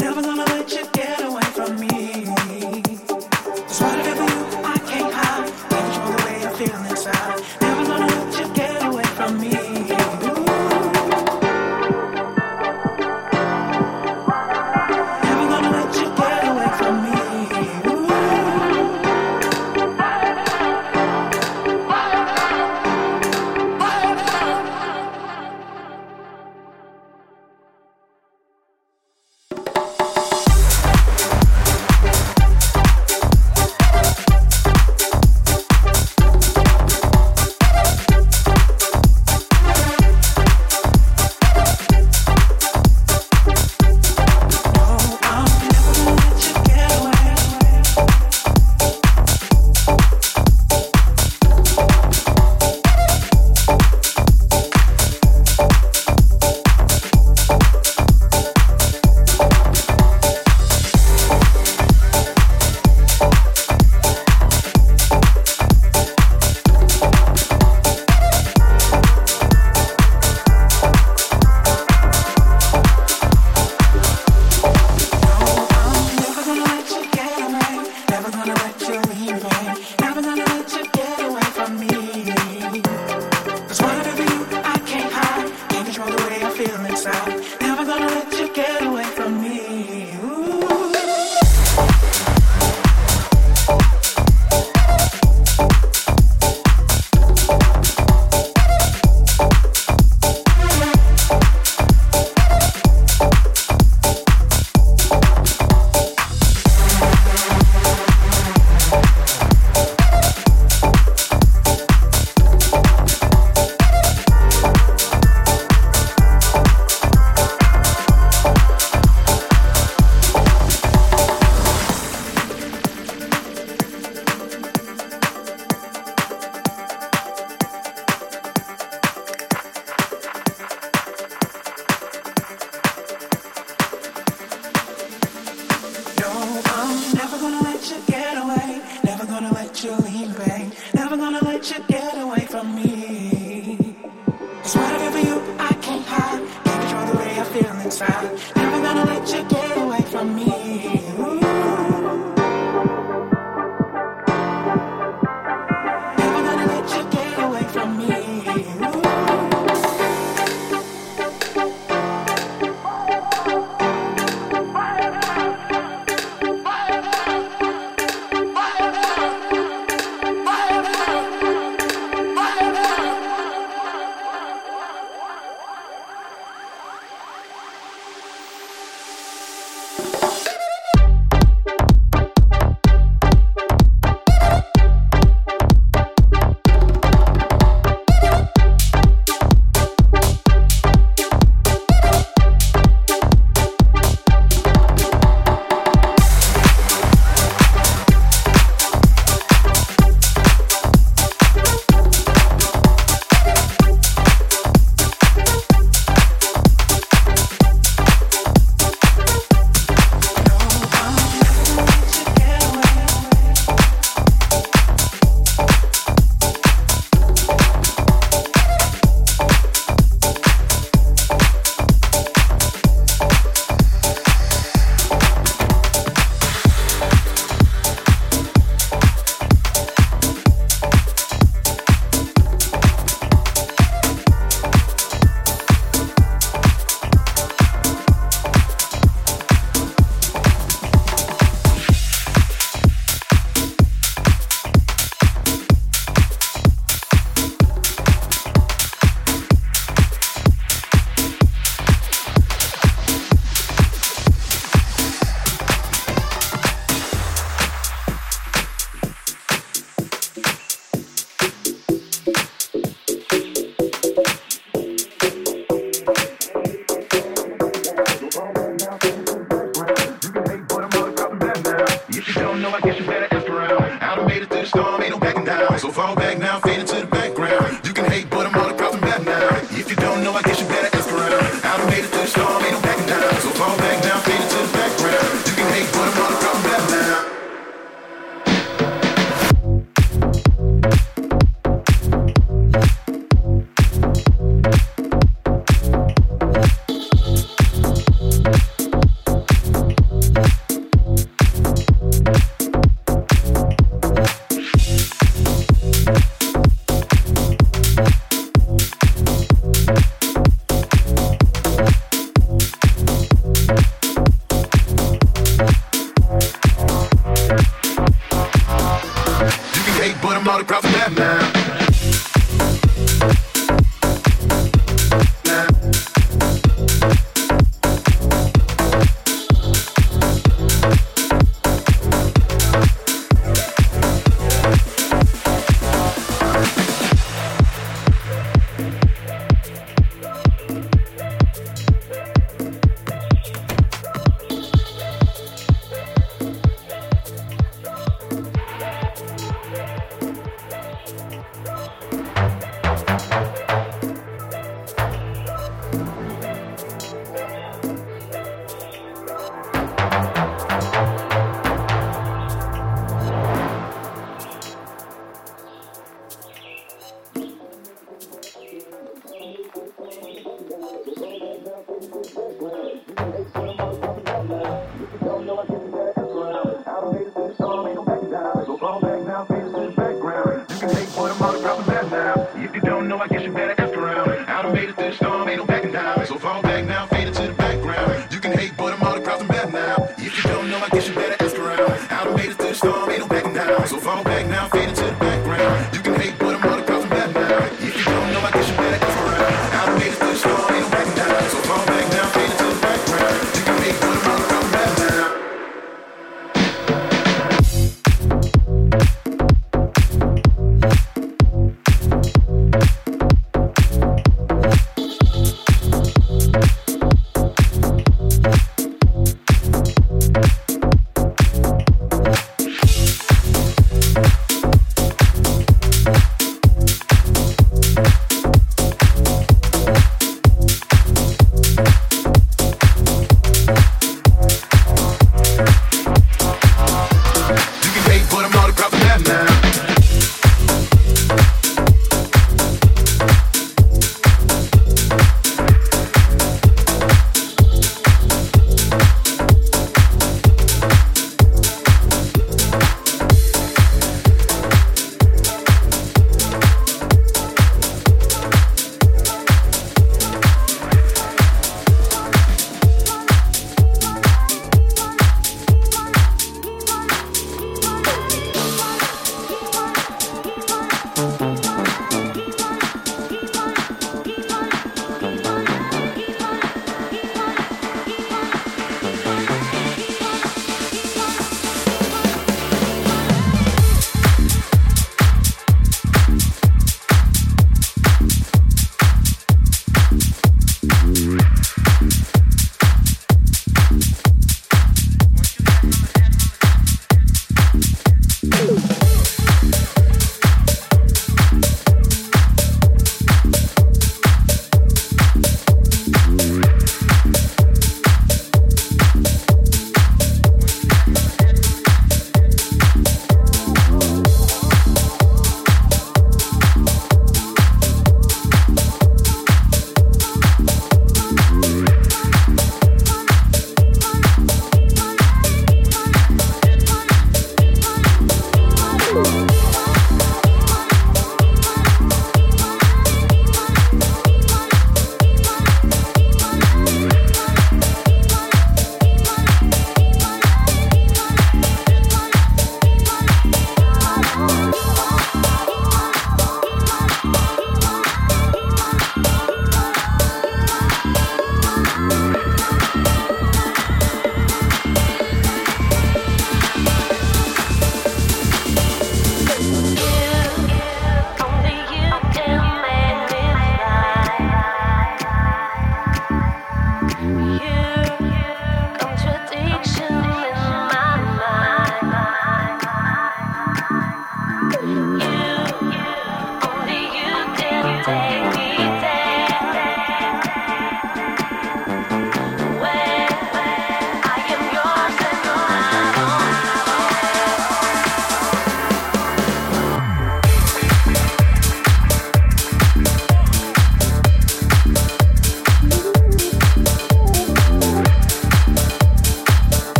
Never gonna let you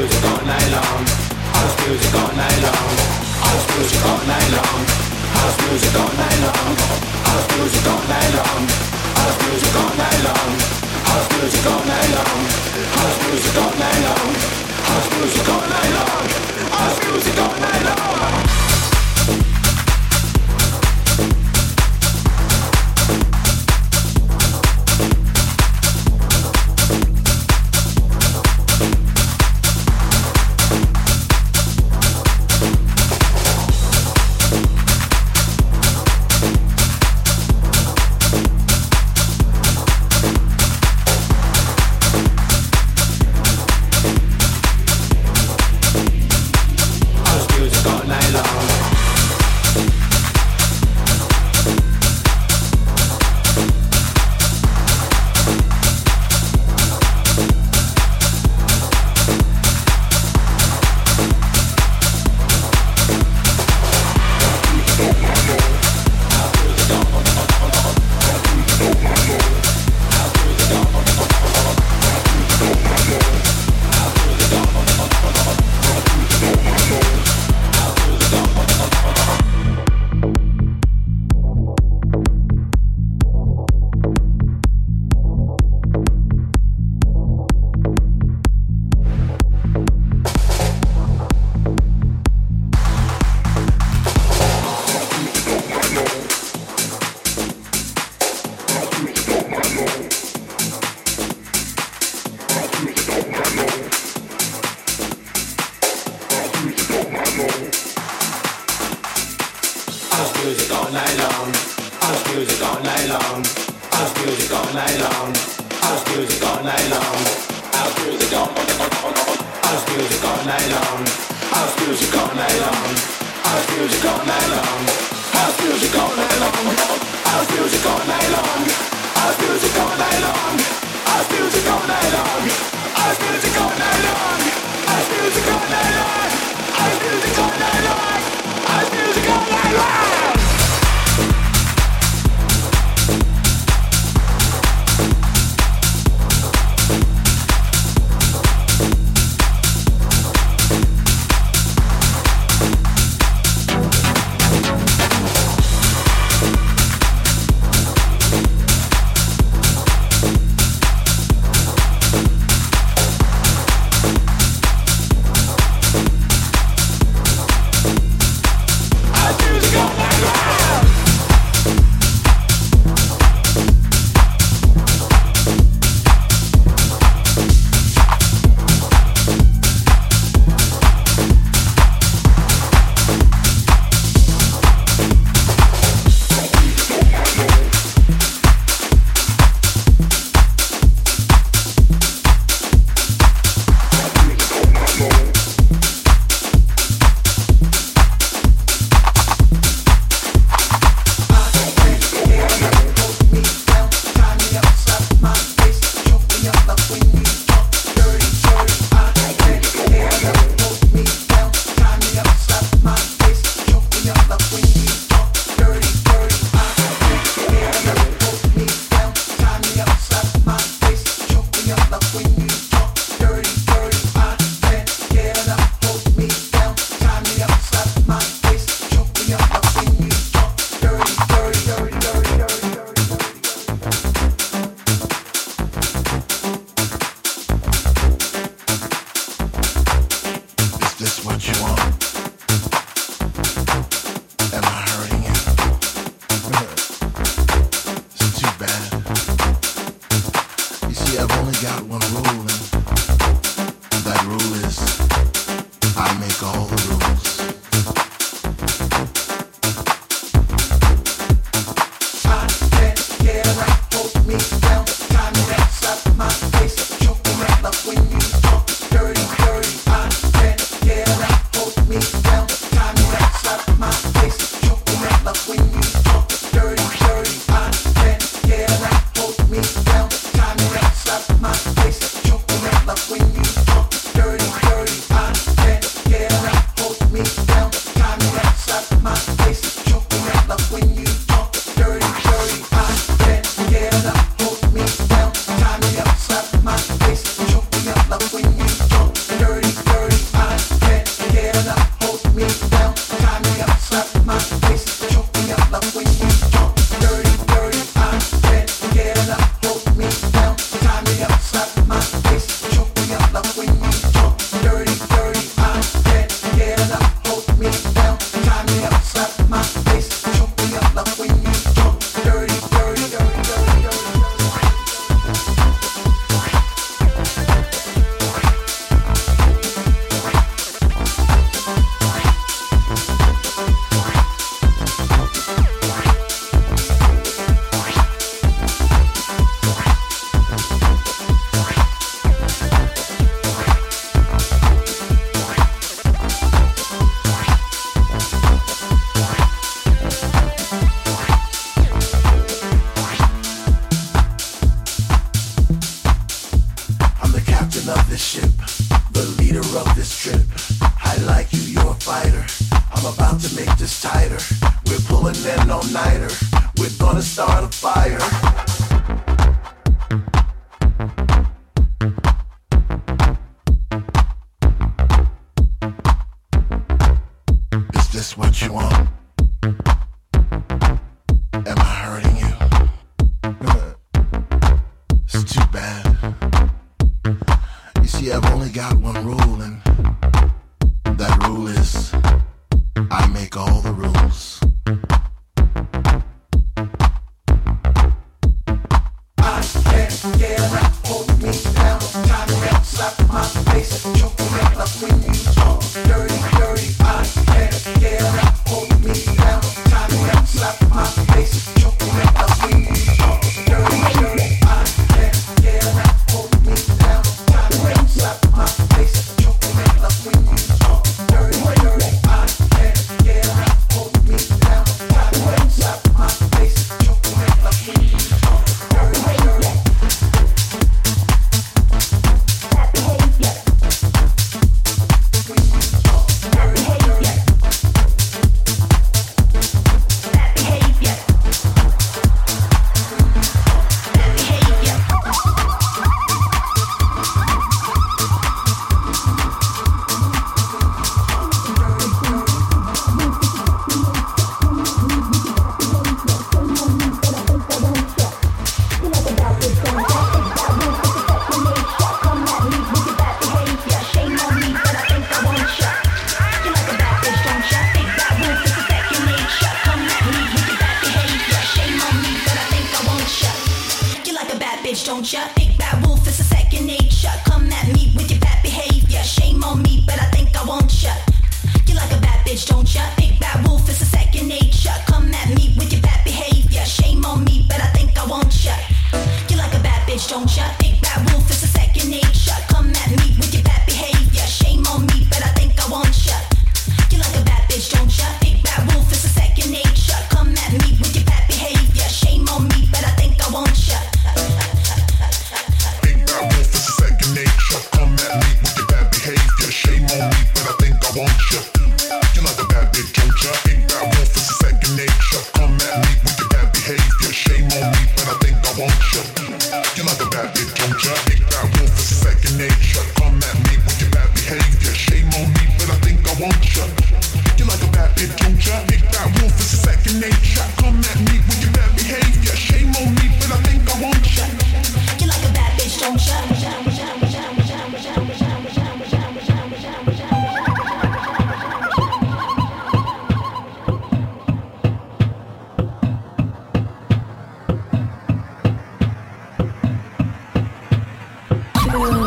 music all night long. House music all night long. House music all night long. House music all night long. House music all night long. House music all night long. House music all night long. House music all night long. House music all night long. House music all night long. music all night long.